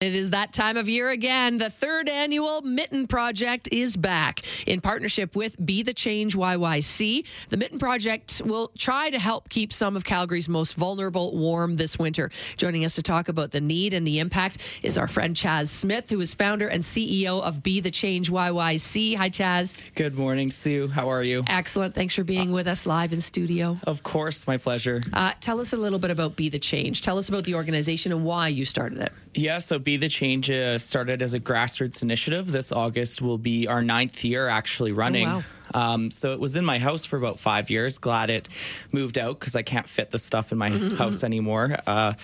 It is that time of year again. The third annual Mitten Project is back in partnership with Be the Change YYC. The Mitten Project will try to help keep some of Calgary's most vulnerable warm this winter. Joining us to talk about the need and the impact is our friend Chaz Smith, who is founder and CEO of Be the Change YYC. Hi, Chaz. Good morning, Sue. How are you? Excellent. Thanks for being with us live in studio. Of course, my pleasure. Uh, tell us a little bit about Be the Change. Tell us about the organization and why you started it. Yeah, so Be the Change uh, started as a grassroots initiative. This August will be our ninth year actually running. Oh, wow. Um, so it was in my house for about five years. Glad it moved out because I can't fit the stuff in my Mm-hmm, house anymore. Uh,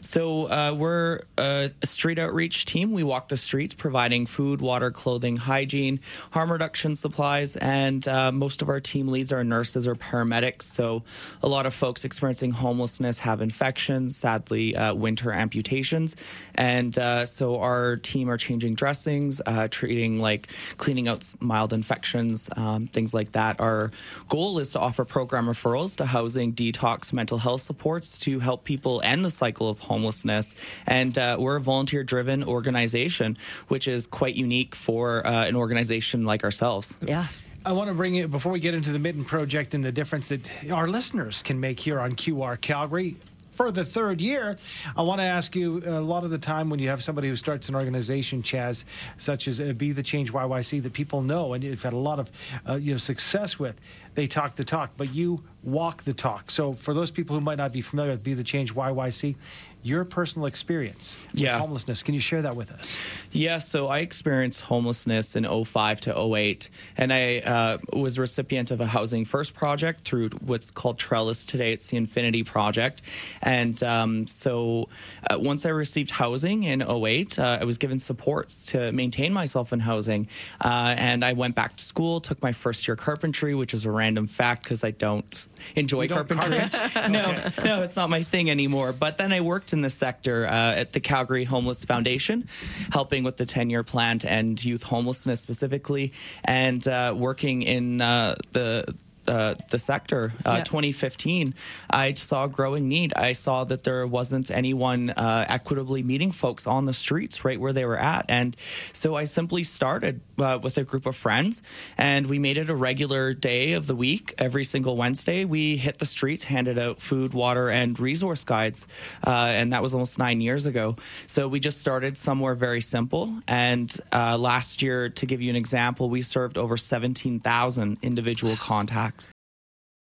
so uh, we're a street outreach team. We walk the streets providing food, water, clothing, hygiene, harm reduction supplies, and uh, most of our team leads are nurses or paramedics. So a lot of folks experiencing homelessness have infections, sadly, uh, winter amputations. And uh, so our team are changing dressings, uh, treating like cleaning out mild infections, um, things like that. Our goal is to offer program referrals to housing, detox, mental health supports to help people end the cycle of homelessness. And uh, we're a volunteer driven organization, which is quite unique for uh, an organization like ourselves. Yeah. I want to bring it before we get into the Mitten Project and the difference that our listeners can make here on QR Calgary. For the third year, I want to ask you a lot of the time when you have somebody who starts an organization, Chaz, such as uh, Be the Change YYC, that people know and you've had a lot of uh, you know success with. They talk the talk, but you walk the talk. So for those people who might not be familiar with Be the Change YYC, your personal experience with Yeah. homelessness, can you share that with us? Yeah, so I experienced homelessness in 05 to 08, and I uh, was recipient of a Housing First project through what's called Trellis today. It's the Infinity Project. And um, so uh, once I received housing in 08, uh, I was given supports to maintain myself in housing. Uh, and I went back to school, took my first year carpentry, which is a random fact because I don't enjoy don't carpentry. no, no, it's not my thing anymore. But then I worked in the sector uh, at the Calgary Homeless Foundation, helping with the 10 year plan to end youth homelessness specifically, and uh, working in uh, the uh, the sector, uh, Yeah. 2015, I saw a growing need. I saw that there wasn't anyone uh, equitably meeting folks on the streets right where they were at. And so I simply started uh, with a group of friends and we made it a regular day of the week. Every single Wednesday, we hit the streets, handed out food, water, and resource guides. Uh, and that was almost nine years ago. So we just started somewhere very simple. And uh, last year, to give you an example, we served over 17,000 individual contacts.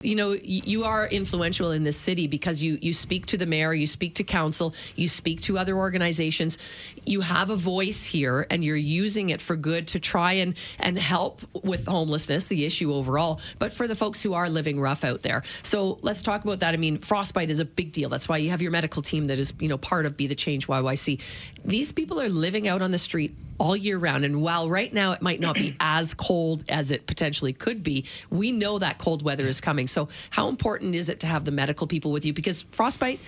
You know you are influential in this city because you you speak to the mayor you speak to council you speak to other organizations. You have a voice here and you're using it for good to try and and help with homelessness the issue overall but for the folks who are living rough out there. So let's talk about that. I mean frostbite is a big deal. That's why you have your medical team that is you know part of be the change yyc these people are living out on the street all year round. And while right now it might not be as cold as it potentially could be, we know that cold weather is coming. So, how important is it to have the medical people with you? Because frostbite,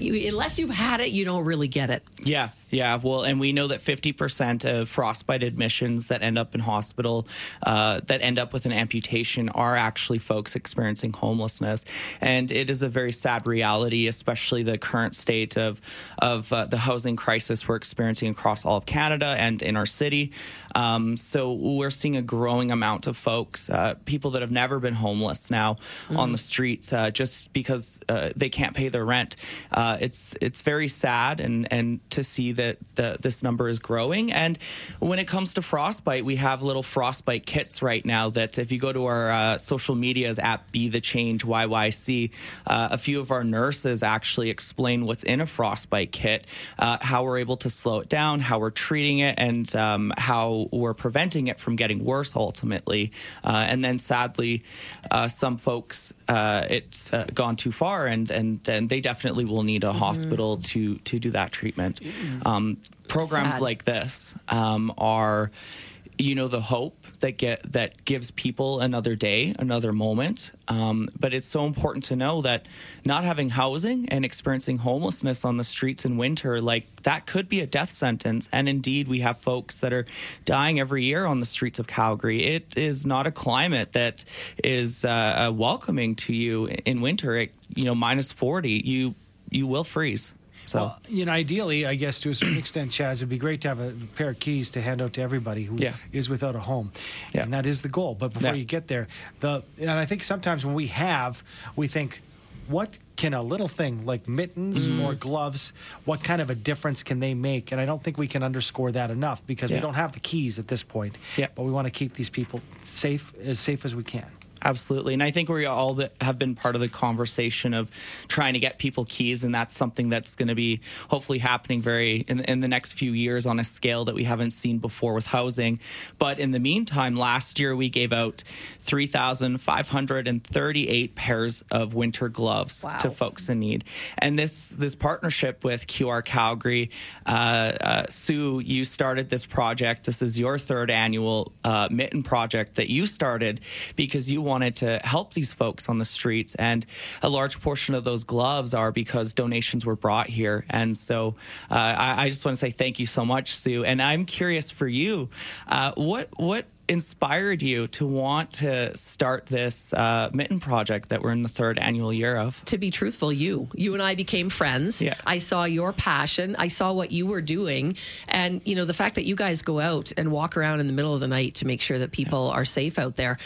unless you've had it, you don't really get it. Yeah, yeah. Well, and we know that 50% of frostbite admissions that end up in hospital, uh, that end up with an amputation, are actually folks experiencing homelessness. And it is a very sad reality, especially the current state of, of uh, the housing crisis we're experiencing across all of Canada and in our city. Um, so we're seeing a growing amount of folks, uh, people that have never been homeless now on the streets uh, just because uh, they can't pay their rent. Uh, it's it's very sad and and to see that the, this number is growing. And when it comes to frostbite, we have little frostbite kits right now. That if you go to our uh, social medias at Be the Change YYC, uh, a few of our nurses actually explain what's in a frostbite kit, uh, how we're able to slow it down, how we're treating it, and um, how we're preventing it from getting worse ultimately. Uh, and then sadly, uh, some folks uh, it's uh, gone too far, and and and they definitely will need a hospital to to do that treatment. Um, programs Sad. like this um, are you know the hope that get that gives people another day another moment. Um, but it's so important to know that not having housing and experiencing homelessness on the streets in winter like that could be a death sentence. And indeed we have folks that are dying every year on the streets of calgary. It is not a climate that is uh, uh, welcoming to you in winter. It- you know minus 40 you you will freeze So, Well, you know, ideally, I guess to a certain extent, Chaz, it'd be great to have a pair of keys to hand out to everybody who is Yeah. without a home, Yeah. and that is the goal. But before Yeah. you get there, the and I think sometimes when we have, we think, what can a little thing like mittens Mm. or gloves, what kind of a difference can they make? And I don't think we can underscore that enough because we don't have the keys at this point. Yeah. But we want to keep these people safe, as safe as we can. Absolutely. And I think we all have been part of the conversation of trying to get people keys. And that's something that's going to be hopefully happening very in, in the next few years on a scale that we haven't seen before with housing. But in the meantime, last year we gave out 3,538 pairs of winter gloves Wow. to folks in need. And this, this partnership with QR Calgary, uh, uh, Sue, you started this project. This is your third annual uh, mitten project that you started because you wanted to help these folks on the streets. And a large portion of those gloves are because donations were brought here. And so uh, I, I just want to say thank you so much, Sue. And I'm curious for you, uh, what what inspired you to want to start this uh, mitten project that we're in the third annual year of? to be truthful, you. You and I became friends. Yeah. I saw your passion. I saw what you were doing. And, you know, the fact that you guys go out and walk around in the middle of the night to make sure that people are safe out there,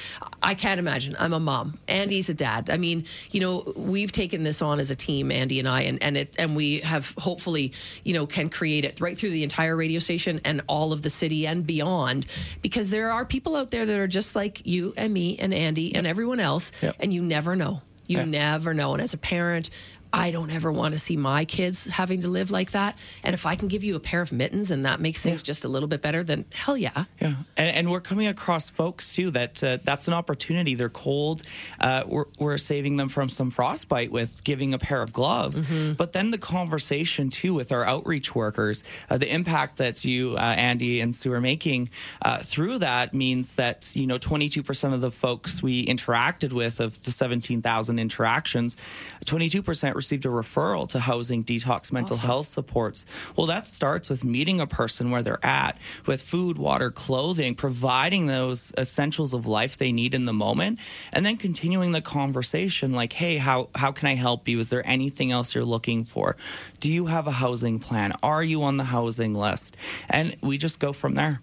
I can't imagine. I'm a mom. Andy's a dad. I mean, you know, we've taken this on as a team, Andy and I, and, and it and we have hopefully, you know, can create it right through the entire radio station and all of the city and beyond. Because there are people out there that are just like you and me and Andy and everyone else, Yep. and you never know. You Yeah. never know. And as a parent, I don't ever want to see my kids having to live like that. And if I can give you a pair of mittens and that makes things just a little bit better, then hell yeah. Yeah, and, and we're coming across folks too that uh, that's an opportunity. They're cold. Uh, we're, we're saving them from some frostbite with giving a pair of gloves. But then the conversation too with our outreach workers, uh, the impact that you, uh, Andy and Sue, are making uh, through that means that you know 22% of the folks we interacted with of the 17,000 interactions, 22% received a referral to housing, detox, mental Awesome. health supports. Well, that starts with meeting a person where they're at with food, water, clothing, providing those essentials of life they need in the moment, and then continuing the conversation like, hey, how, how can I help you? Is there anything else you're looking for? Do you have a housing plan? Are you on the housing list? And we just go from there.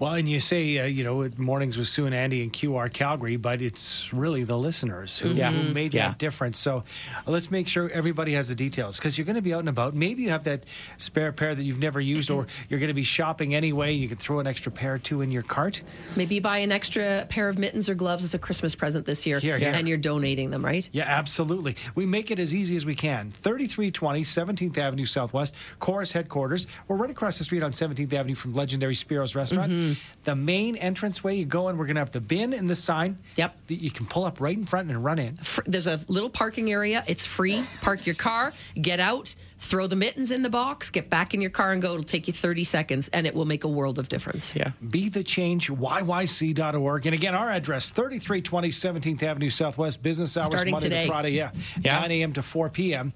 Well, and you say, uh, you know, mornings with Sue and Andy and QR Calgary, but it's really the listeners who, Yeah. who made Yeah. that difference. So uh, let's make sure everybody has the details because you're going to be out and about. Maybe you have that spare pair that you've never used, or you're going to be shopping anyway. You can throw an extra pair or two in your cart. Maybe buy an extra pair of mittens or gloves as a Christmas present this year Here, here. and you're donating them, right? Yeah, absolutely. We make it as easy as we can. 3320 17th Avenue Southwest, Corus headquarters. We're right across the street on 17th Avenue from legendary Spiro's Restaurant. The main entranceway you go in, we're going to have the bin and the sign. Yep. That you can pull up right in front and run in. There's a little parking area. It's free. Park your car, get out, throw the mittens in the box, get back in your car and go. It'll take you 30 seconds and it will make a world of difference. Yeah. Be the change, yyc.org. And again, our address, 3320 17th Avenue Southwest, business hours Starting Monday today. to Friday. Yeah. Yeah. 9 a.m. to 4 p.m.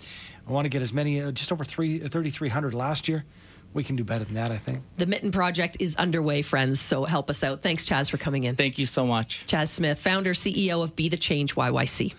I want to get as many, uh, just over three, 3,300 last year. We can do better than that, I think. The Mitten Project is underway, friends, so help us out. Thanks, Chaz, for coming in. Thank you so much. Chaz Smith, founder, CEO of Be the Change YYC.